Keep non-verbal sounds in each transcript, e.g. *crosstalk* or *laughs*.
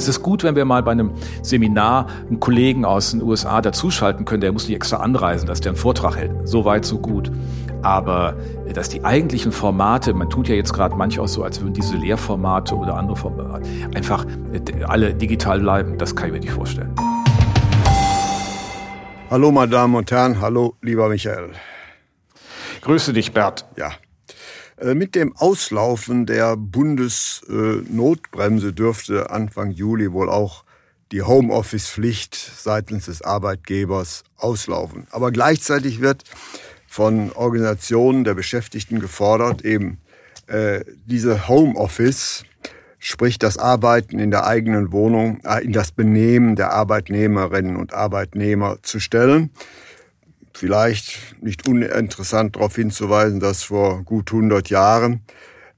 Es ist gut, wenn wir mal bei einem Seminar einen Kollegen aus den USA dazuschalten können. Der muss nicht extra anreisen, dass der einen Vortrag hält. So weit, so gut. Aber äh, dass die eigentlichen Formate, man tut ja jetzt gerade manchmal auch so, als würden diese Lehrformate oder andere Formate einfach äh, alle digital bleiben, das kann ich mir nicht vorstellen. Hallo, meine Damen und Herren. Hallo, lieber Michael. Grüße dich, Bert. Ja, mit dem Auslaufen der Bundesnotbremse dürfte Anfang Juli wohl auch die Homeoffice-Pflicht seitens des Arbeitgebers auslaufen. Aber gleichzeitig wird von Organisationen der Beschäftigten gefordert, eben äh, diese Homeoffice, sprich das Arbeiten in der eigenen Wohnung, äh, in das Benehmen der Arbeitnehmerinnen und Arbeitnehmer zu stellen vielleicht nicht uninteressant darauf hinzuweisen, dass vor gut 100 Jahren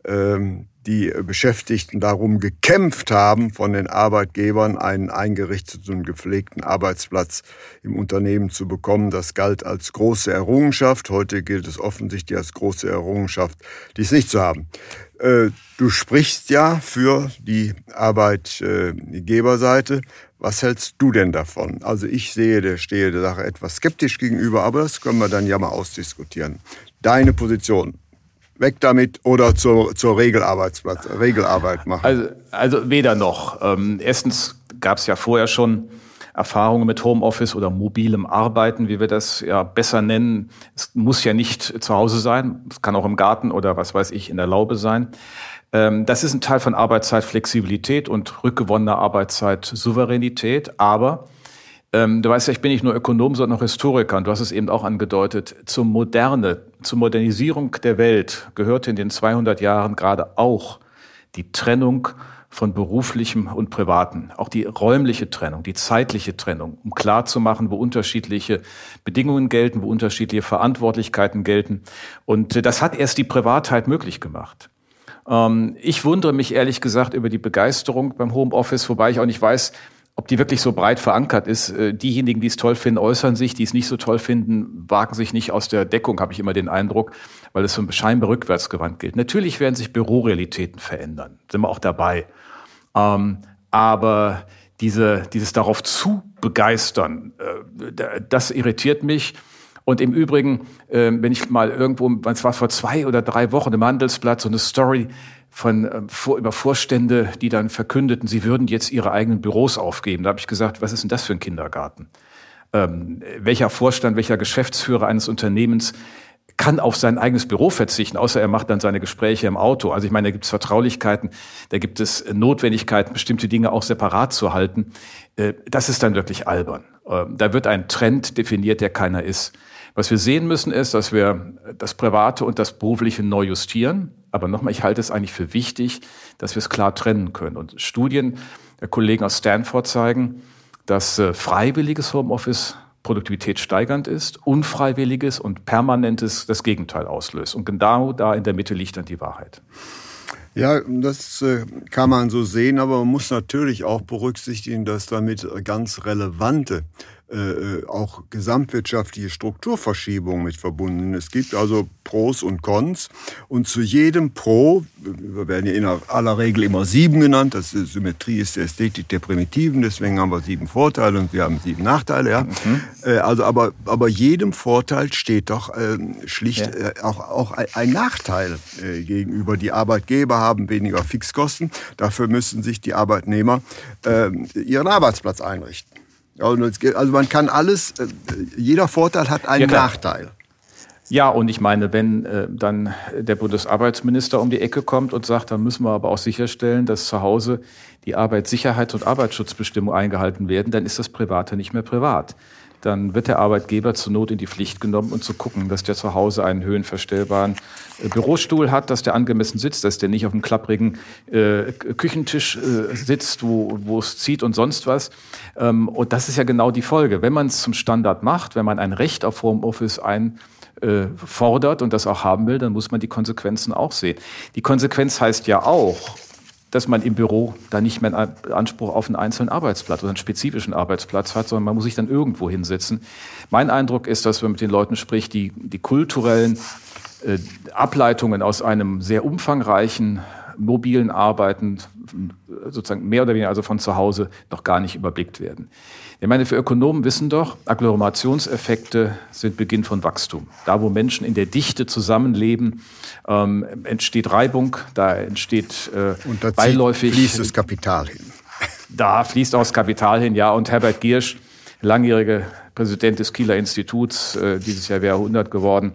ähm, die Beschäftigten darum gekämpft haben, von den Arbeitgebern einen eingerichteten und gepflegten Arbeitsplatz im Unternehmen zu bekommen. Das galt als große Errungenschaft. Heute gilt es offensichtlich als große Errungenschaft, dies nicht zu haben. Äh, du sprichst ja für die Arbeitgeberseite. Was hältst du denn davon? Also ich sehe, der stehe der Sache etwas skeptisch gegenüber, aber das können wir dann ja mal ausdiskutieren. Deine Position. Weg damit oder zur, zur Regelarbeitsplatz, Regelarbeit machen? Also, also weder noch. Ähm, erstens gab es ja vorher schon Erfahrungen mit Homeoffice oder mobilem Arbeiten, wie wir das ja besser nennen. Es muss ja nicht zu Hause sein, es kann auch im Garten oder was weiß ich in der Laube sein. Ähm, das ist ein Teil von Arbeitszeitflexibilität und rückgewonnener Arbeitszeitsouveränität, aber ähm, du weißt ja, ich bin nicht nur Ökonom, sondern auch Historiker und du hast es eben auch angedeutet. Zur Moderne, zur Modernisierung der Welt gehörte in den 200 Jahren gerade auch die Trennung von beruflichem und privaten, auch die räumliche Trennung, die zeitliche Trennung, um klarzumachen, wo unterschiedliche Bedingungen gelten, wo unterschiedliche Verantwortlichkeiten gelten. Und äh, das hat erst die Privatheit möglich gemacht. Ähm, ich wundere mich ehrlich gesagt über die Begeisterung beim Homeoffice, wobei ich auch nicht weiß, ob die wirklich so breit verankert ist. Äh, diejenigen, die es toll finden, äußern sich, die es nicht so toll finden, wagen sich nicht aus der Deckung, habe ich immer den Eindruck, weil es so scheinbar rückwärtsgewandt gilt. Natürlich werden sich Bürorealitäten verändern, sind wir auch dabei. Ähm, aber diese, dieses darauf zu begeistern, äh, das irritiert mich. Und im Übrigen, äh, wenn ich mal irgendwo, es war vor zwei oder drei Wochen im Handelsblatt, so eine Story von äh, vor, über Vorstände, die dann verkündeten, sie würden jetzt ihre eigenen Büros aufgeben. Da habe ich gesagt, was ist denn das für ein Kindergarten? Ähm, welcher Vorstand, welcher Geschäftsführer eines Unternehmens kann auf sein eigenes Büro verzichten, außer er macht dann seine Gespräche im Auto. Also ich meine, da gibt es Vertraulichkeiten, da gibt es Notwendigkeiten, bestimmte Dinge auch separat zu halten. Äh, das ist dann wirklich albern. Ähm, da wird ein Trend definiert, der keiner ist. Was wir sehen müssen, ist, dass wir das Private und das Berufliche neu justieren. Aber nochmal, ich halte es eigentlich für wichtig, dass wir es klar trennen können. Und Studien der Kollegen aus Stanford zeigen, dass äh, freiwilliges Homeoffice Produktivität steigernd ist, unfreiwilliges und permanentes das Gegenteil auslöst. Und genau da in der Mitte liegt dann die Wahrheit. Ja, das äh, kann man so sehen, aber man muss natürlich auch berücksichtigen, dass damit ganz relevante äh, äh, auch gesamtwirtschaftliche Strukturverschiebungen mit verbunden. Es gibt also Pros und Cons und zu jedem Pro, wir werden ja in aller Regel immer sieben genannt, das ist, Symmetrie ist die Ästhetik der Primitiven, deswegen haben wir sieben Vorteile und wir haben sieben Nachteile. Ja? Mhm. Äh, also aber, aber jedem Vorteil steht doch äh, schlicht ja. äh, auch, auch ein Nachteil gegenüber. Die Arbeitgeber haben weniger Fixkosten, dafür müssen sich die Arbeitnehmer äh, ihren Arbeitsplatz einrichten. Also man kann alles, äh, jeder Vorteil hat einen ja, Nachteil. Ja, und ich meine, wenn äh, dann der Bundesarbeitsminister um die Ecke kommt und sagt, dann müssen wir aber auch sicherstellen, dass zu Hause die Arbeitssicherheits- und Arbeitsschutzbestimmungen eingehalten werden, dann ist das Private nicht mehr privat. Dann wird der Arbeitgeber zur Not in die Pflicht genommen und zu gucken, dass der zu Hause einen höhenverstellbaren äh, Bürostuhl hat, dass der angemessen sitzt, dass der nicht auf einem klapprigen äh, Küchentisch äh, sitzt, wo, wo es zieht und sonst was. Ähm, und das ist ja genau die Folge. Wenn man es zum Standard macht, wenn man ein Recht auf Homeoffice ein äh, fordert und das auch haben will, dann muss man die Konsequenzen auch sehen. Die Konsequenz heißt ja auch, dass man im Büro da nicht mehr einen Anspruch auf einen einzelnen Arbeitsplatz oder einen spezifischen Arbeitsplatz hat, sondern man muss sich dann irgendwo hinsetzen. Mein Eindruck ist, dass man mit den Leuten spricht, die die kulturellen äh, Ableitungen aus einem sehr umfangreichen mobilen Arbeiten sozusagen mehr oder weniger also von zu Hause noch gar nicht überblickt werden. Ich meine, für Ökonomen wissen doch, Agglomerationseffekte sind Beginn von Wachstum. Da, wo Menschen in der Dichte zusammenleben, ähm, entsteht Reibung, da entsteht äh, und da beiläufig. fließt das Kapital hin. *laughs* Da fließt auch das Kapital hin, ja. Und Herbert Giersch, langjährige Präsident des Kieler Instituts, äh, dieses Jahr wäre 100 geworden,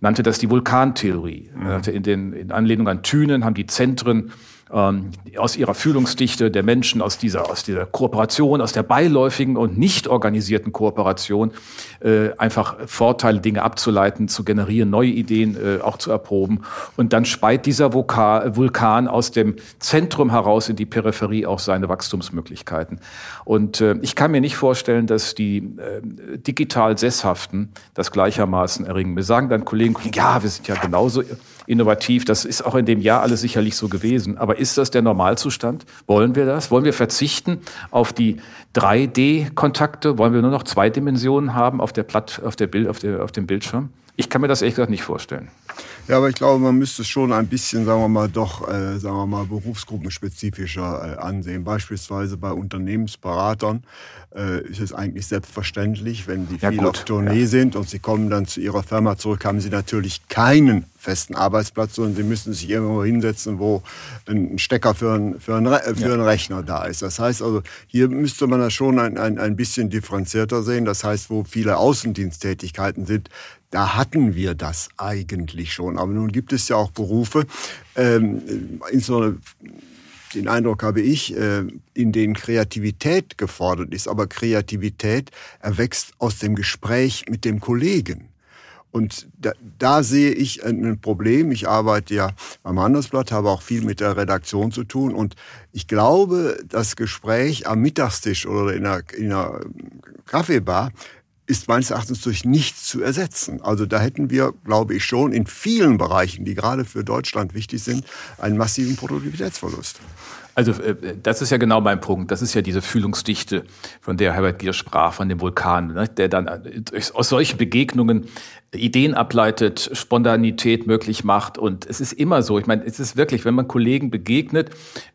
nannte das die Vulkantheorie. Mhm. In, den, in Anlehnung an Thünen haben die Zentren ähm, aus ihrer Fühlungsdichte der Menschen, aus dieser, aus dieser Kooperation, aus der beiläufigen und nicht organisierten Kooperation, äh, einfach Vorteile, Dinge abzuleiten, zu generieren, neue Ideen äh, auch zu erproben. Und dann speit dieser Vulkan, Vulkan aus dem Zentrum heraus in die Peripherie auch seine Wachstumsmöglichkeiten. Und äh, ich kann mir nicht vorstellen, dass die äh, digital Sesshaften das gleichermaßen erringen. Wir sagen dann Kollegen, ja, wir sind ja genauso innovativ. Das ist auch in dem Jahr alles sicherlich so gewesen. Aber ist das der Normalzustand? Wollen wir das? Wollen wir verzichten auf die 3D-Kontakte? Wollen wir nur noch zwei Dimensionen haben auf der Platt, auf der Bild, auf, der, auf dem Bildschirm? Ich kann mir das ehrlich gesagt nicht vorstellen. Ja, aber ich glaube, man müsste es schon ein bisschen, sagen wir mal, doch, äh, sagen wir mal, berufsgruppenspezifischer äh, ansehen. Beispielsweise bei Unternehmensberatern äh, ist es eigentlich selbstverständlich, wenn die ja, viel gut. auf Tournee ja. sind und sie kommen dann zu ihrer Firma zurück, haben sie natürlich keinen festen Arbeitsplatz, sondern sie müssen sich irgendwo hinsetzen, wo ein Stecker für, ein, für, ein, für ja. einen Rechner da ist. Das heißt also, hier müsste man das schon ein, ein, ein bisschen differenzierter sehen. Das heißt, wo viele Außendiensttätigkeiten sind, da hatten wir das eigentlich schon. Aber nun gibt es ja auch Berufe, ähm, insbesondere den Eindruck habe ich, äh, in denen Kreativität gefordert ist. Aber Kreativität erwächst aus dem Gespräch mit dem Kollegen. Und da, da sehe ich ein Problem. Ich arbeite ja beim Handelsblatt, habe auch viel mit der Redaktion zu tun. Und ich glaube, das Gespräch am Mittagstisch oder in einer, in einer Kaffeebar ist meines Erachtens durch nichts zu ersetzen. Also da hätten wir, glaube ich, schon in vielen Bereichen, die gerade für Deutschland wichtig sind, einen massiven Produktivitätsverlust. Also äh, das ist ja genau mein Punkt. Das ist ja diese Fühlungsdichte, von der Herbert Gier sprach, von dem Vulkan, ne? der dann äh, aus solchen Begegnungen Ideen ableitet, Spontanität möglich macht. Und es ist immer so. Ich meine, es ist wirklich, wenn man Kollegen begegnet,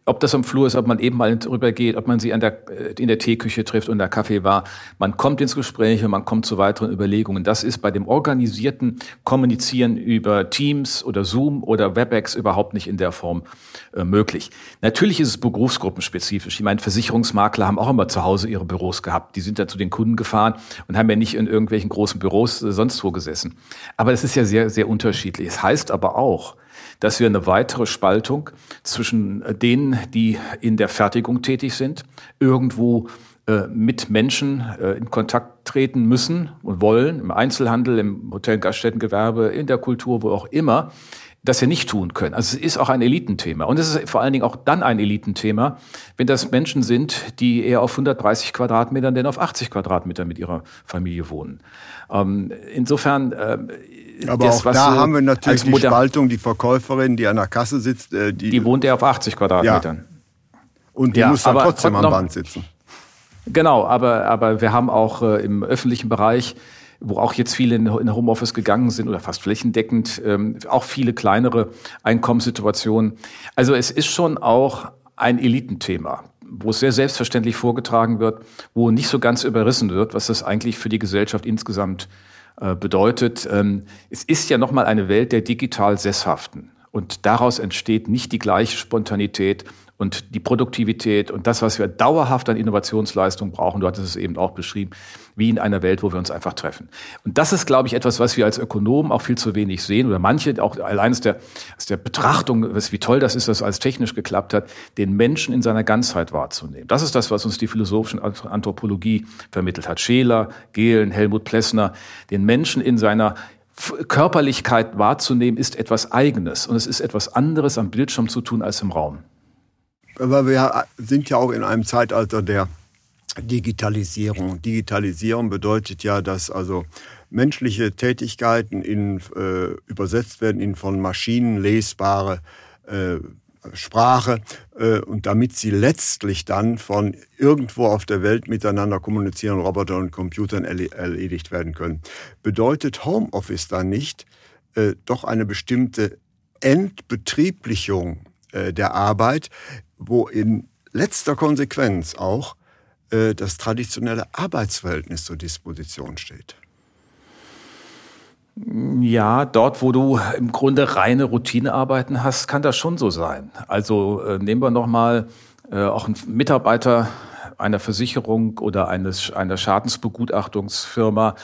ob das am Flur ist, ob man eben mal drüber geht, ob man sie an der, äh, in der Teeküche trifft und der Kaffee war, man kommt ins Gespräch und man kommt zu weiteren Überlegungen. Das ist bei dem organisierten Kommunizieren über Teams oder Zoom oder WebEx überhaupt nicht in der Form äh, möglich. Natürlich ist es berufsgruppenspezifisch. Ich meine, Versicherungsmakler haben auch immer zu Hause ihre Büros gehabt. Die sind dann zu den Kunden gefahren und haben ja nicht in irgendwelchen großen Büros äh, sonst wo gesessen. Aber es ist ja sehr, sehr unterschiedlich. Es heißt aber auch, dass wir eine weitere Spaltung zwischen denen, die in der Fertigung tätig sind, irgendwo äh, mit Menschen äh, in Kontakt treten müssen und wollen, im Einzelhandel, im Hotel- und Gaststättengewerbe, in der Kultur, wo auch immer, das wir nicht tun können. Also es ist auch ein Elitenthema. Und es ist vor allen Dingen auch dann ein Elitenthema, wenn das Menschen sind, die eher auf 130 Quadratmetern denn auf 80 Quadratmetern mit ihrer Familie wohnen. Ähm, insofern. Äh, aber das, auch da haben wir natürlich die Spaltung, die Verkäuferin, die an der Kasse sitzt. Äh, die, die wohnt eher auf 80 Quadratmetern. Ja. Und die ja, muss dann trotzdem am Band sitzen. Genau, aber, aber wir haben auch äh, im öffentlichen Bereich wo auch jetzt viele in, Homeoffice gegangen sind oder fast flächendeckend, ähm, auch viele kleinere Einkommenssituationen. Also es ist schon auch ein Elitenthema, wo es sehr selbstverständlich vorgetragen wird, wo nicht so ganz überrissen wird, was das eigentlich für die Gesellschaft insgesamt äh, bedeutet. Ähm, es ist ja nochmal eine Welt der digital Sesshaften. Und daraus entsteht nicht die gleiche Spontanität und die Produktivität und das, was wir dauerhaft an Innovationsleistung brauchen, du hattest es eben auch beschrieben, wie in einer Welt, wo wir uns einfach treffen. Und das ist, glaube ich, etwas, was wir als Ökonomen auch viel zu wenig sehen oder manche auch allein aus der, aus der Betrachtung, wie toll das ist, dass alles technisch geklappt hat, den Menschen in seiner Ganzheit wahrzunehmen. Das ist das, was uns die philosophische Anthropologie vermittelt hat. Scheler, Gehlen, Helmut Plessner, den Menschen in seiner Körperlichkeit wahrzunehmen, ist etwas Eigenes und es ist etwas anderes am Bildschirm zu tun als im Raum. Aber wir sind ja auch in einem Zeitalter der Digitalisierung. Digitalisierung bedeutet ja, dass also menschliche Tätigkeiten in, äh, übersetzt werden in von Maschinen lesbare äh, Sprache äh, und damit sie letztlich dann von irgendwo auf der Welt miteinander kommunizieren, Roboter und Computern erledigt werden können. Bedeutet Homeoffice dann nicht äh, doch eine bestimmte Entbetrieblichung äh, der Arbeit, wo in letzter Konsequenz auch äh, das traditionelle Arbeitsverhältnis zur Disposition steht. Ja, dort, wo du im Grunde reine Routinearbeiten hast, kann das schon so sein. Also äh, nehmen wir nochmal äh, auch einen Mitarbeiter einer Versicherung oder eines, einer Schadensbegutachtungsfirma.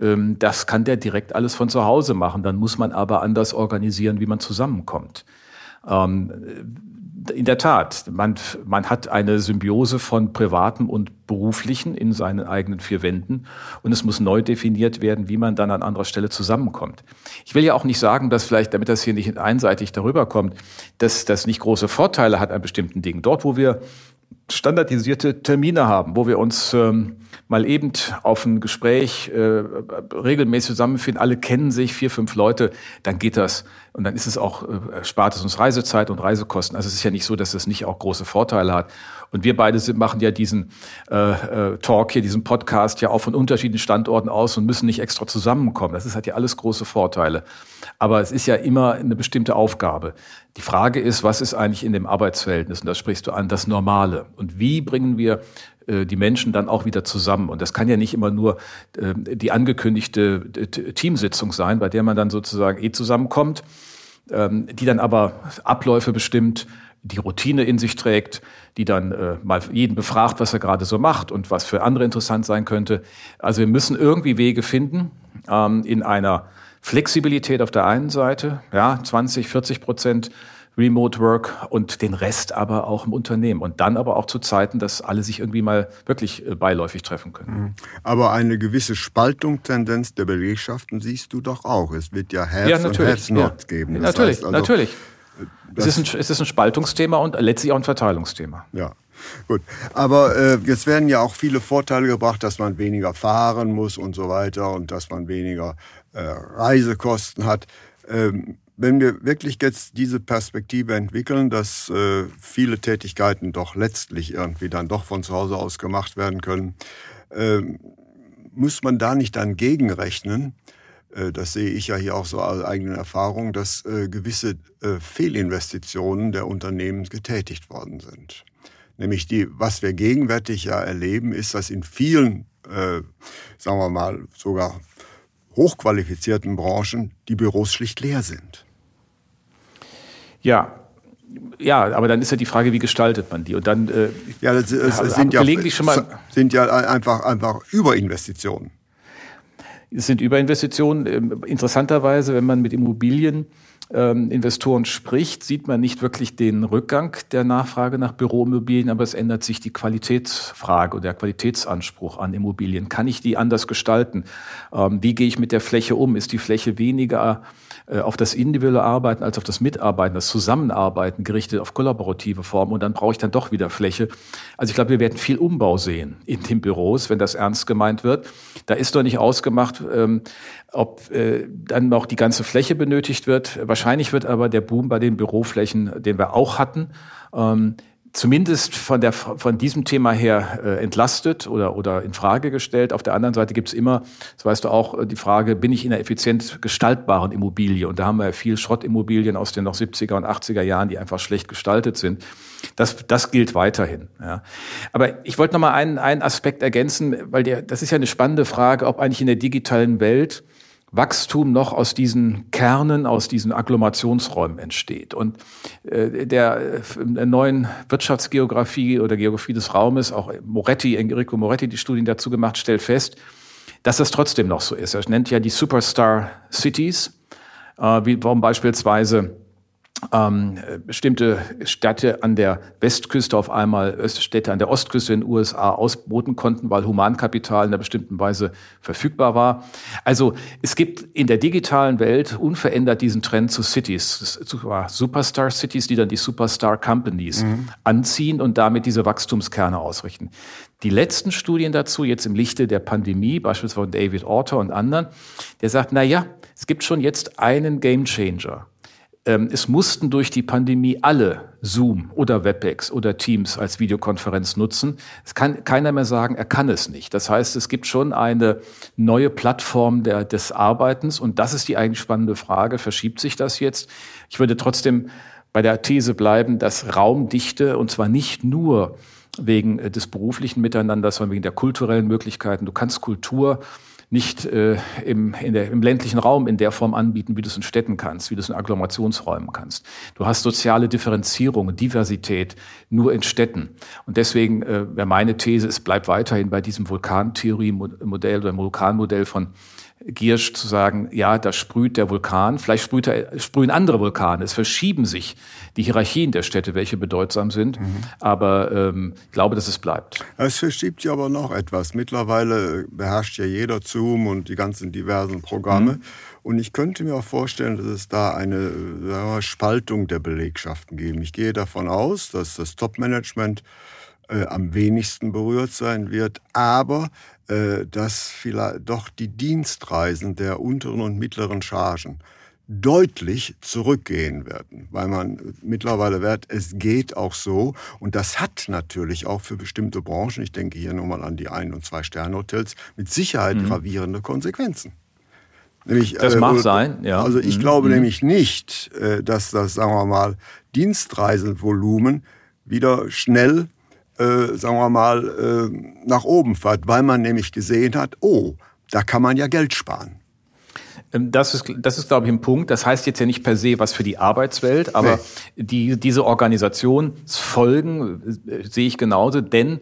Ähm, das kann der direkt alles von zu Hause machen. Dann muss man aber anders organisieren, wie man zusammenkommt. Ähm, in der Tat, man, man hat eine Symbiose von Privatem und Beruflichen in seinen eigenen vier Wänden und es muss neu definiert werden, wie man dann an anderer Stelle zusammenkommt. Ich will ja auch nicht sagen, dass vielleicht, damit das hier nicht einseitig darüber kommt, dass das nicht große Vorteile hat an bestimmten Dingen. Dort, wo wir standardisierte Termine haben, wo wir uns ähm, mal eben auf ein Gespräch äh, regelmäßig zusammenfinden, alle kennen sich, vier, fünf Leute, dann geht das. Und dann ist es auch, äh, spart es uns Reisezeit und Reisekosten. Also es ist ja nicht so, dass es nicht auch große Vorteile hat. Und wir beide sind, machen ja diesen äh, äh, Talk hier, diesen Podcast ja auch von unterschiedlichen Standorten aus und müssen nicht extra zusammenkommen. Das ist, hat ja alles große Vorteile. Aber es ist ja immer eine bestimmte Aufgabe. Die Frage ist, was ist eigentlich in dem Arbeitsverhältnis? Und das sprichst du an, das Normale. Und wie bringen wir äh, die Menschen dann auch wieder zusammen. Und das kann ja nicht immer nur äh, die angekündigte Teamsitzung sein, bei der man dann sozusagen eh zusammenkommt, ähm, die dann aber Abläufe bestimmt, die Routine in sich trägt, die dann äh, mal jeden befragt, was er gerade so macht und was für andere interessant sein könnte. Also wir müssen irgendwie Wege finden, ähm, in einer Flexibilität auf der einen Seite, ja, 20, 40 Prozent Remote Work und den Rest aber auch im Unternehmen. Und dann aber auch zu Zeiten, dass alle sich irgendwie mal wirklich äh, beiläufig treffen können. Mhm. Aber eine gewisse Spaltungstendenz der Belegschaften siehst du doch auch. Es wird ja Herz ja, und Herz Not ja. geben. Das natürlich, also, natürlich. Es ist, ein, es ist ein Spaltungsthema und letztlich auch ein Verteilungsthema. Ja. Gut, aber äh, jetzt werden ja auch viele Vorteile gebracht, dass man weniger fahren muss und so weiter und dass man weniger äh, Reisekosten hat. Ähm, wenn wir wirklich jetzt diese Perspektive entwickeln, dass äh, viele Tätigkeiten doch letztlich irgendwie dann doch von zu Hause aus gemacht werden können, äh, muss man da nicht dann gegenrechnen, äh, das sehe ich ja hier auch so als eigene Erfahrung, dass äh, gewisse äh, Fehlinvestitionen der Unternehmen getätigt worden sind. Nämlich die, was wir gegenwärtig ja erleben, ist, dass in vielen, äh, sagen wir mal, sogar hochqualifizierten Branchen die Büros schlicht leer sind. Ja, ja, aber dann ist ja die Frage, wie gestaltet man die? Und dann äh, ja, das, das sind, ja, schon mal sind ja einfach, einfach Überinvestitionen. Es sind Überinvestitionen. Ähm, interessanterweise, wenn man mit Immobilien ähm, Investoren spricht, sieht man nicht wirklich den Rückgang der Nachfrage nach Büroimmobilien, aber es ändert sich die Qualitätsfrage oder der Qualitätsanspruch an Immobilien. Kann ich die anders gestalten? Ähm, wie gehe ich mit der Fläche um? Ist die Fläche weniger auf das individuelle Arbeiten als auf das Mitarbeiten, das Zusammenarbeiten gerichtet auf kollaborative Formen und dann brauche ich dann doch wieder Fläche. Also ich glaube, wir werden viel Umbau sehen in den Büros, wenn das ernst gemeint wird. Da ist doch nicht ausgemacht, ähm, ob äh, dann noch die ganze Fläche benötigt wird. Wahrscheinlich wird aber der Boom bei den Büroflächen, den wir auch hatten, ähm, zumindest von, der, von diesem Thema her äh, entlastet oder, oder in Frage gestellt. Auf der anderen Seite gibt es immer, das weißt du auch, äh, die Frage, bin ich in einer effizient gestaltbaren Immobilie? Und da haben wir ja viel Schrottimmobilien aus den noch 70er und 80er Jahren, die einfach schlecht gestaltet sind. Das, das gilt weiterhin. Ja. Aber ich wollte noch mal einen, einen Aspekt ergänzen, weil der, das ist ja eine spannende Frage, ob eigentlich in der digitalen Welt Wachstum noch aus diesen Kernen, aus diesen Agglomerationsräumen entsteht. Und äh, der, der neuen Wirtschaftsgeografie oder Geografie des Raumes, auch Moretti, Enrico Moretti, die Studien dazu gemacht, stellt fest, dass das trotzdem noch so ist. Er nennt ja die Superstar Cities, äh, wie warum beispielsweise ähm, bestimmte Städte an der Westküste auf einmal Städte an der Ostküste in den USA ausboten konnten, weil Humankapital in einer bestimmten Weise verfügbar war. Also es gibt in der digitalen Welt unverändert diesen Trend zu Cities, zu Superstar Cities, die dann die Superstar Companies mhm. anziehen und damit diese Wachstumskerne ausrichten. Die letzten Studien dazu, jetzt im Lichte der Pandemie, beispielsweise von David Orter und anderen, der sagt, na ja, es gibt schon jetzt einen Gamechanger ähm, es mussten durch die Pandemie alle Zoom oder WebEx oder Teams als Videokonferenz nutzen. Es kann keiner mehr sagen, er kann es nicht. Das heißt, es gibt schon eine neue Plattform der, des Arbeitens und das ist die eigentlich spannende Frage. Verschiebt sich das jetzt? Ich würde trotzdem bei der These bleiben, dass Raumdichte und zwar nicht nur wegen des beruflichen Miteinanders, sondern wegen der kulturellen Möglichkeiten. Du kannst Kultur nicht äh, im, der, im ländlichen Raum in der Form anbieten, wie du es in Städten kannst, wie du es in Agglomerationsräumen kannst. Du hast soziale Differenzierung, Diversität nur in Städten. Und deswegen äh, wäre meine These, es bleibt weiterhin bei diesem Vulkantheorie-Modell oder Vulkanmodell von Giersch zu sagen, ja, da sprüht der Vulkan, vielleicht sprüht er, sprühen andere Vulkane. Es verschieben sich die Hierarchien der Städte, welche bedeutsam sind. Mhm. Aber ähm, ich glaube, dass es bleibt. Es verschiebt ja aber noch etwas. Mittlerweile beherrscht ja jeder Zoom und die ganzen diversen Programme. Mhm. Und ich könnte mir auch vorstellen, dass es da eine wir, Spaltung der Belegschaften geben. Ich gehe davon aus, dass das Top-Management äh, am wenigsten berührt sein wird, aber äh, dass vielleicht doch die Dienstreisen der unteren und mittleren Chargen deutlich zurückgehen werden, weil man mittlerweile wird, es geht auch so und das hat natürlich auch für bestimmte Branchen, ich denke hier nur mal an die Ein- und Zwei-Sterne-Hotels, mit Sicherheit mhm. gravierende Konsequenzen. Nämlich, das äh, mag sein, ja. Also ich mhm. glaube mhm. nämlich nicht, äh, dass das, sagen wir mal, Dienstreisenvolumen wieder schnell äh, sagen wir mal, äh, nach oben fährt, weil man nämlich gesehen hat, oh, da kann man ja Geld sparen. Ähm, das ist, das ist, glaube ich, ein Punkt. Das heißt jetzt ja nicht per se was für die Arbeitswelt, aber nee. die, diese Organisationsfolgen äh, sehe ich genauso, denn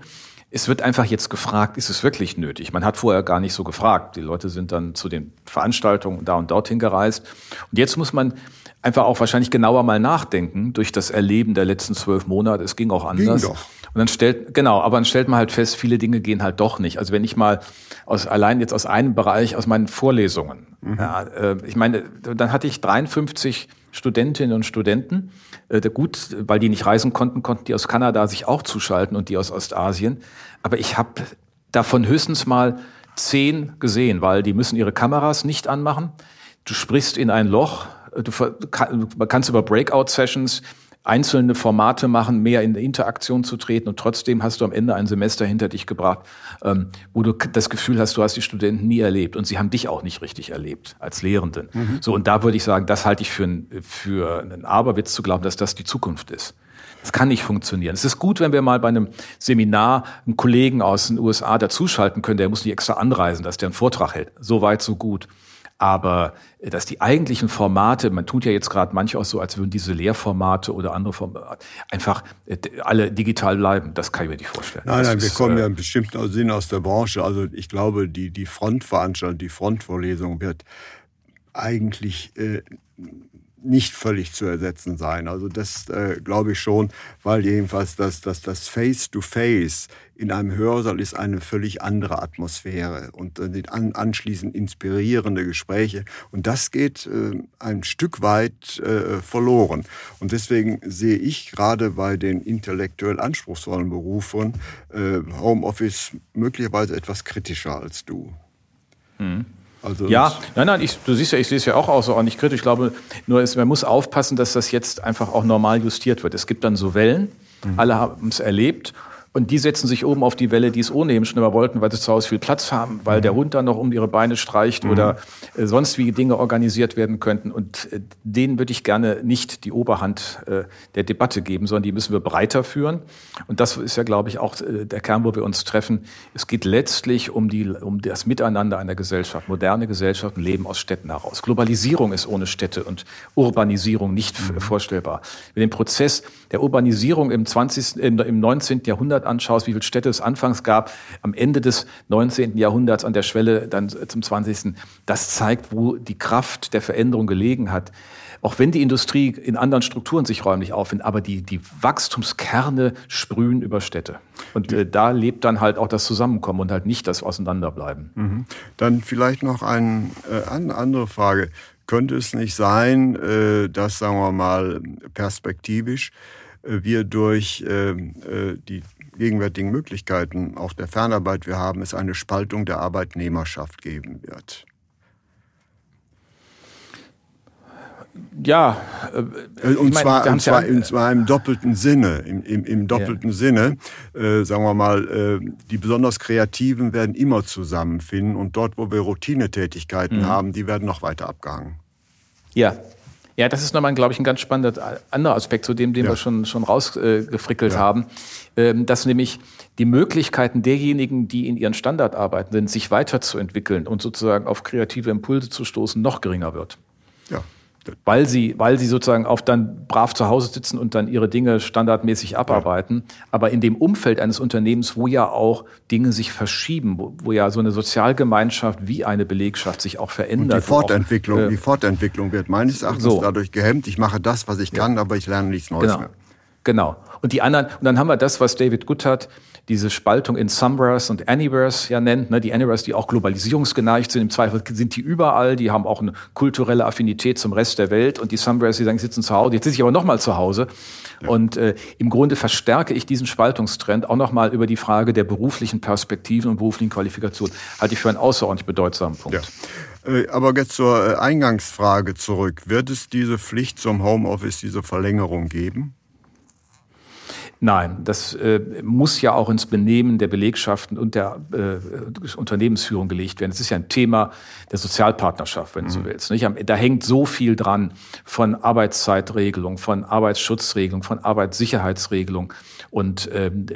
es wird einfach jetzt gefragt, ist es wirklich nötig? Man hat vorher gar nicht so gefragt. Die Leute sind dann zu den Veranstaltungen da und dorthin gereist. Und jetzt muss man einfach auch wahrscheinlich genauer mal nachdenken durch das Erleben der letzten zwölf Monate. Es ging auch anders. Ging doch. Und dann stellt, genau, aber dann stellt man halt fest, viele Dinge gehen halt doch nicht. Also wenn ich mal aus, allein jetzt aus einem Bereich, aus meinen Vorlesungen, mhm. ja, äh, ich meine, dann hatte ich 53 Studentinnen und Studenten, äh, gut, weil die nicht reisen konnten, konnten die aus Kanada sich auch zuschalten und die aus Ostasien. Aber ich habe davon höchstens mal zehn gesehen, weil die müssen ihre Kameras nicht anmachen. Du sprichst in ein Loch, du kannst über Breakout-Sessions einzelne Formate machen, mehr in Interaktion zu treten und trotzdem hast du am Ende ein Semester hinter dich gebracht, ähm, wo du das Gefühl hast, du hast die Studenten nie erlebt und sie haben dich auch nicht richtig erlebt als Lehrenden. Mhm. So und da würde ich sagen, das halte ich für, ein, für einen Aberwitz zu glauben, dass das die Zukunft ist. Das kann nicht funktionieren. Es ist gut, wenn wir mal bei einem Seminar einen Kollegen aus den USA dazuschalten können, der muss nicht extra anreisen, dass der einen Vortrag hält. So weit, so gut. Aber äh, dass die eigentlichen Formate, man tut ja jetzt gerade manche auch so, als würden diese Lehrformate oder andere Formate einfach äh, alle digital bleiben. Das kann ich mir nicht vorstellen. Nein, nein, wir kommen ja äh, im bestimmten Sinn aus der Branche. Also ich glaube, die, die Frontveranstaltung, die Frontvorlesung wird eigentlich äh, nicht völlig zu ersetzen sein. Also das äh, glaube ich schon, weil jedenfalls das, das, das Face-to-Face in einem Hörsaal ist eine völlig andere Atmosphäre und äh, an, anschließend inspirierende Gespräche. Und das geht äh, ein Stück weit äh, verloren. Und deswegen sehe ich gerade bei den intellektuell anspruchsvollen Berufen äh, Homeoffice möglicherweise etwas kritischer als du. Mhm. Also ja, nein, nein, ich, du siehst ja, ich sehe es ja auch außerordentlich kritisch. Ich glaube, nur ist, man muss aufpassen, dass das jetzt einfach auch normal justiert wird. Es gibt dann so Wellen, mhm. alle haben es erlebt. Und die setzen sich oben auf die Welle, die es ohnehin schon immer wollten, weil sie zu Hause viel Platz haben, weil mhm. der Hund dann noch um ihre Beine streicht mhm. oder äh, sonst wie Dinge organisiert werden könnten. Und äh, denen würde ich gerne nicht die Oberhand äh, der Debatte geben, sondern die müssen wir breiter führen. Und das ist ja, glaube ich, auch äh, der Kern, wo wir uns treffen. Es geht letztlich um, die, um das Miteinander einer Gesellschaft. Moderne Gesellschaften leben aus Städten heraus. Globalisierung ist ohne Städte und Urbanisierung nicht mhm. vorstellbar. Mit dem Prozess der Urbanisierung im 20., im 19. Jahrhundert anschaust, wie viele Städte es anfangs gab, am Ende des 19. Jahrhunderts an der Schwelle dann zum 20. Das zeigt, wo die Kraft der Veränderung gelegen hat. Auch wenn die Industrie in anderen Strukturen sich räumlich auffindet, aber die, die Wachstumskerne sprühen über Städte. Und äh, da lebt dann halt auch das Zusammenkommen und halt nicht das Auseinanderbleiben. Mhm. Dann vielleicht noch ein, äh, eine andere Frage. Könnte es nicht sein, äh, dass, sagen wir mal, perspektivisch äh, wir durch ähm, äh, die gegenwärtigen Möglichkeiten auch der Fernarbeit wir haben, es eine Spaltung der Arbeitnehmerschaft geben wird. Ja, äh, und, zwar, und, zwar, ja, und zwar im doppelten Sinne. Im, im, im doppelten ja. Sinne, äh, sagen wir mal, äh, die besonders Kreativen werden immer zusammenfinden und dort, wo wir Routinetätigkeiten mhm. haben, die werden noch weiter abgehangen. Ja, ja, das ist nochmal, glaube ich, ein ganz spannender anderer Aspekt zu dem, den ja. wir schon, schon rausgefrickelt äh, ja. haben, ähm, dass nämlich die Möglichkeiten derjenigen, die in ihren Standardarbeiten sind, sich weiterzuentwickeln und sozusagen auf kreative Impulse zu stoßen, noch geringer wird. Weil sie, weil sie sozusagen auf dann brav zu Hause sitzen und dann ihre Dinge standardmäßig abarbeiten. Ja. Aber in dem Umfeld eines Unternehmens, wo ja auch Dinge sich verschieben, wo, wo ja so eine Sozialgemeinschaft wie eine Belegschaft sich auch verändert. Und die Fortentwicklung, auch, äh, die Fortentwicklung wird meines Erachtens so. dadurch gehemmt. Ich mache das, was ich kann, ja. aber ich lerne nichts Neues genau. mehr. Genau. Und die anderen, und dann haben wir das, was David Goodhart diese Spaltung in Somewheres und Anywheres ja nennt. Ne? Die Anywheres, die auch globalisierungsgeneigt sind, im Zweifel sind die überall, die haben auch eine kulturelle Affinität zum Rest der Welt. Und die Somewheres, die sagen, sie sitzen zu Hause, jetzt sitze ich aber nochmal zu Hause. Ja. Und äh, im Grunde verstärke ich diesen Spaltungstrend auch nochmal über die Frage der beruflichen Perspektiven und beruflichen Qualifikationen. Halte ich für einen außerordentlich bedeutsamen Punkt. Ja. Äh, aber jetzt zur äh, Eingangsfrage zurück. Wird es diese Pflicht zum Homeoffice, diese Verlängerung geben? Nein, das äh, muss ja auch ins Benehmen der Belegschaften und der äh, Unternehmensführung gelegt werden. Es ist ja ein Thema der Sozialpartnerschaft, wenn du so mhm. willst. Nicht? Da hängt so viel dran von Arbeitszeitregelung, von Arbeitsschutzregelung, von Arbeitssicherheitsregelung. Und ähm,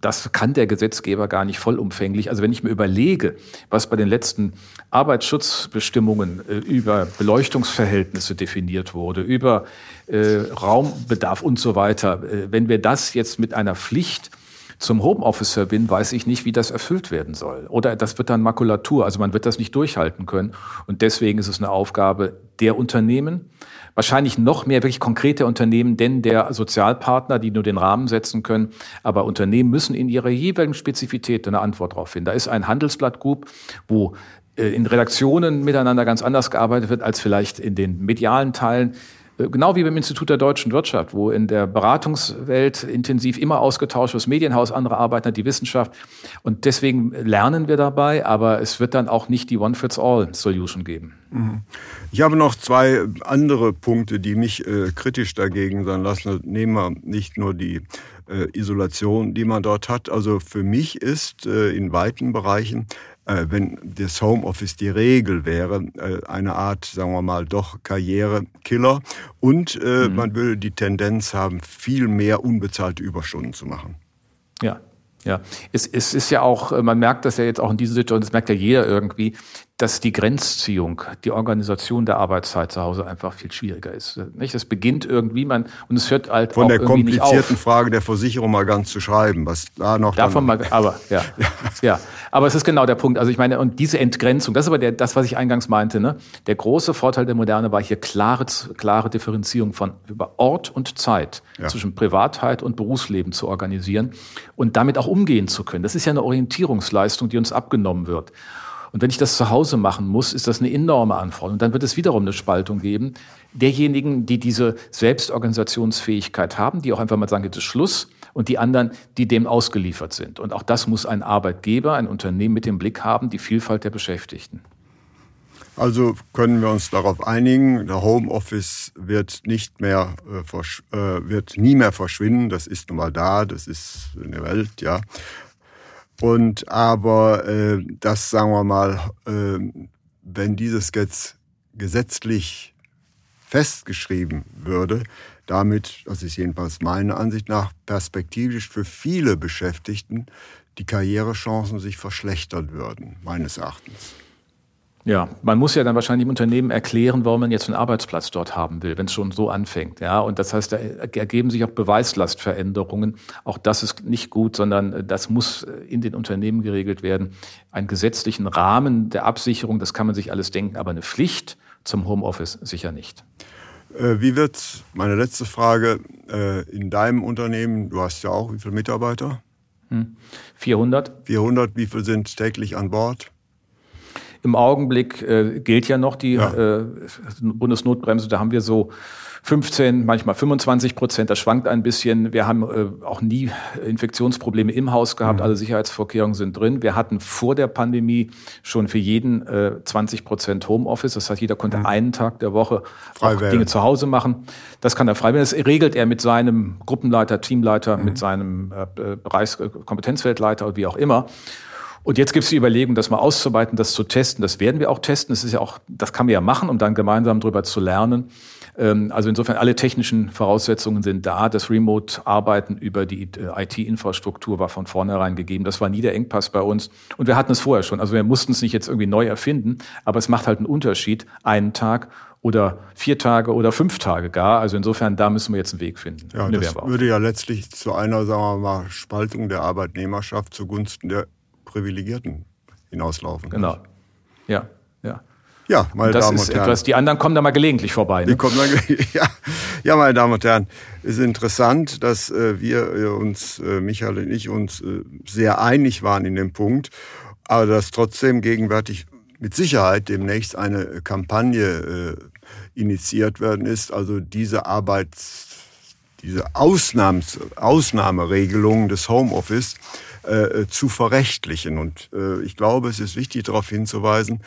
das kann der Gesetzgeber gar nicht vollumfänglich. Also wenn ich mir überlege, was bei den letzten Arbeitsschutzbestimmungen äh, über Beleuchtungsverhältnisse definiert wurde, über äh, Raumbedarf und so weiter, äh, wenn wir das jetzt mit einer Pflicht zum Homeoffice bin, weiß ich nicht, wie das erfüllt werden soll. Oder das wird dann Makulatur, also man wird das nicht durchhalten können. Und deswegen ist es eine Aufgabe der Unternehmen, wahrscheinlich noch mehr wirklich konkrete Unternehmen, denn der Sozialpartner, die nur den Rahmen setzen können. Aber Unternehmen müssen in ihrer jeweiligen Spezifität eine Antwort darauf finden. Da ist ein Handelsblatt Group, wo äh, in Redaktionen miteinander ganz anders gearbeitet wird als vielleicht in den medialen Teilen. Äh, genau wie beim Institut der deutschen Wirtschaft, wo in der Beratungswelt intensiv immer ausgetauscht wird, das Medienhaus, andere arbeiten, die Wissenschaft. Und deswegen lernen wir dabei, aber es wird dann auch nicht die One-Fits-All-Solution geben. Mhm. Ich habe noch zwei andere Punkte, die mich äh, kritisch dagegen sein lassen. Nehmen wir nicht nur die äh, Isolation, die man dort hat. Also für mich ist äh, in weiten Bereichen wenn das Homeoffice die Regel wäre, äh, eine Art, sagen wir mal, doch Karrierekiller. Und äh, mhm. man würde die Tendenz haben, viel mehr unbezahlte Überstunden zu machen. Ja, ja, es, es ist ja auch, man merkt das ja jetzt auch in dieser Situation, das merkt ja jeder irgendwie, dass die Grenzziehung, die Organisation der Arbeitszeit zu Hause einfach viel schwieriger ist. Nicht? Das beginnt irgendwie, man und es hört halt von auch der komplizierten Frage der Versicherung mal ganz zu schreiben, was da noch davon mal, aber ja, *laughs* ja, ja, aber es ist genau der Punkt. Also ich meine und diese Entgrenzung, das ist aber der, das, was ich eingangs meinte. Ne? Der große Vorteil der Moderne war hier klare, klare Differenzierung von über Ort und Zeit ja. zwischen Privatheit und Berufsleben zu organisieren und damit auch umgehen zu können. Das ist ja eine Orientierungsleistung, die uns abgenommen wird. Und wenn ich das zu Hause machen muss, ist das eine enorme Anforderung. Dann wird es wiederum eine Spaltung geben. Derjenigen, die diese Selbstorganisationsfähigkeit haben, die auch einfach mal sagen, jetzt ist Schluss, und die anderen, die dem ausgeliefert sind. Und auch das muss ein Arbeitgeber, ein Unternehmen mit dem Blick haben, die Vielfalt der Beschäftigten. Also können wir uns darauf einigen, der Homeoffice wird nicht mehr äh, äh, wird nie mehr verschwinden. Das ist nun mal da, das ist in der Welt, ja. Und aber äh, das sagen wir mal, äh, wenn dieses jetzt gesetzlich festgeschrieben würde, damit, das ist jedenfalls meine Ansicht nach, perspektivisch für viele Beschäftigten die Karrierechancen sich verschlechtert würden, meines Erachtens. Ja, man muss ja dann wahrscheinlich dem Unternehmen erklären, warum man jetzt einen Arbeitsplatz dort haben will, wenn es schon so anfängt. Ja, und das heißt, da ergeben sich auch Beweislastveränderungen. Auch das ist nicht gut, sondern das muss in den Unternehmen geregelt werden. Einen gesetzlichen Rahmen der Absicherung, das kann man sich alles denken, aber eine Pflicht zum Homeoffice sicher nicht. Äh, wie wird, meine letzte Frage, äh, in deinem Unternehmen, du hast ja auch, wie viele Mitarbeiter? 400. Hm. 400, wie viele sind täglich an Bord? Im Augenblick äh, gilt ja noch die ja. äh, Bundesnotbremse. Da haben wir so 15, manchmal 25 Prozent. Das schwankt ein bisschen. Wir haben äh, auch nie Infektionsprobleme im Haus gehabt. Mhm. Alle Sicherheitsvorkehrungen sind drin. Wir hatten vor der Pandemie schon für jeden äh, 20 Prozent Homeoffice. Das heißt, jeder konnte mhm. einen Tag der Woche auch Dinge zu Hause machen. Das kann er frei werden. Das regelt er mit seinem Gruppenleiter, Teamleiter, mhm. mit seinem äh, Bereichskompetenzfeldleiter oder wie auch immer. Und jetzt gibt es die Überlegung, das mal auszuweiten, das zu testen. Das werden wir auch testen. Das ist ja auch, das kann man ja machen, um dann gemeinsam darüber zu lernen. Ähm, also insofern alle technischen Voraussetzungen sind da. Das Remote-Arbeiten über die äh, IT-Infrastruktur war von vornherein gegeben. Das war nie der Engpass bei uns. Und wir hatten es vorher schon. Also wir mussten es nicht jetzt irgendwie neu erfinden, aber es macht halt einen Unterschied, einen Tag oder vier Tage oder fünf Tage gar. Also insofern, da müssen wir jetzt einen Weg finden. Ja, das würde ja letztlich zu einer, sagen wir mal, Spaltung der Arbeitnehmerschaft zugunsten der Privilegierten hinauslaufen. Genau. Ja, ja. Ja, meine das Damen und Herren. Etwas, die anderen kommen da mal gelegentlich vorbei. Ne? Die kommen dann, *laughs* ja. ja, meine Damen und Herren, es ist interessant, dass äh, wir äh, uns, äh, Michael und ich, uns äh, sehr einig waren in dem Punkt, aber dass trotzdem gegenwärtig mit Sicherheit demnächst eine Kampagne äh, initiiert werden ist, also diese Arbeits, diese Ausnahms, Ausnahmeregelung des Homeoffice äh, zu verrechtlichen. Und äh, ich glaube, es ist wichtig darauf hinzuweisen,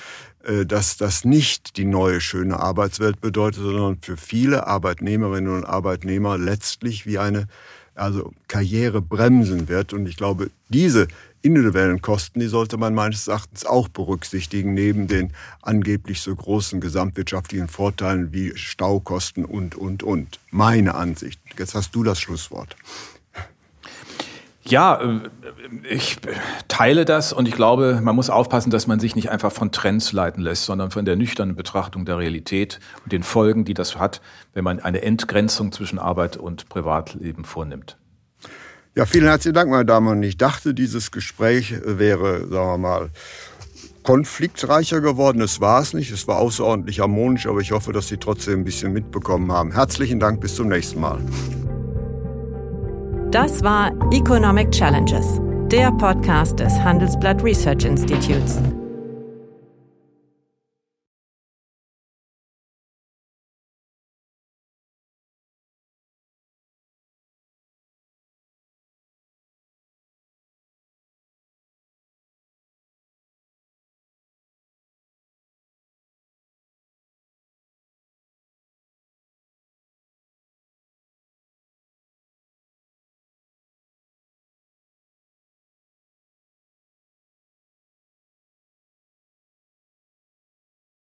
äh, dass das nicht die neue schöne Arbeitswelt bedeutet, sondern für viele Arbeitnehmerinnen und Arbeitnehmer letztlich wie eine also Karriere bremsen wird. Und ich glaube, diese individuellen Kosten, die sollte man meines Erachtens auch berücksichtigen, neben den angeblich so großen gesamtwirtschaftlichen Vorteilen wie Staukosten und, und, und. Meine Ansicht. Jetzt hast du das Schlusswort. Ja, äh, ich teile das und ich glaube, man muss aufpassen, dass man sich nicht einfach von Trends leiten lässt, sondern von der nüchternen Betrachtung der Realität und den Folgen, die das hat, wenn man eine Entgrenzung zwischen Arbeit und Privatleben vornimmt. Ja, vielen herzlichen Dank, meine Damen und. Ich dachte, dieses Gespräch wäre, sagen wir mal, konfliktreicher geworden. Es war es nicht. Es war außerordentlich harmonisch, aber ich hoffe, dass Sie trotzdem ein bisschen mitbekommen haben. Herzlichen Dank, bis zum nächsten Mal. Das war Economic Challenges, der Podcast des Handelsblatt Research Institutes.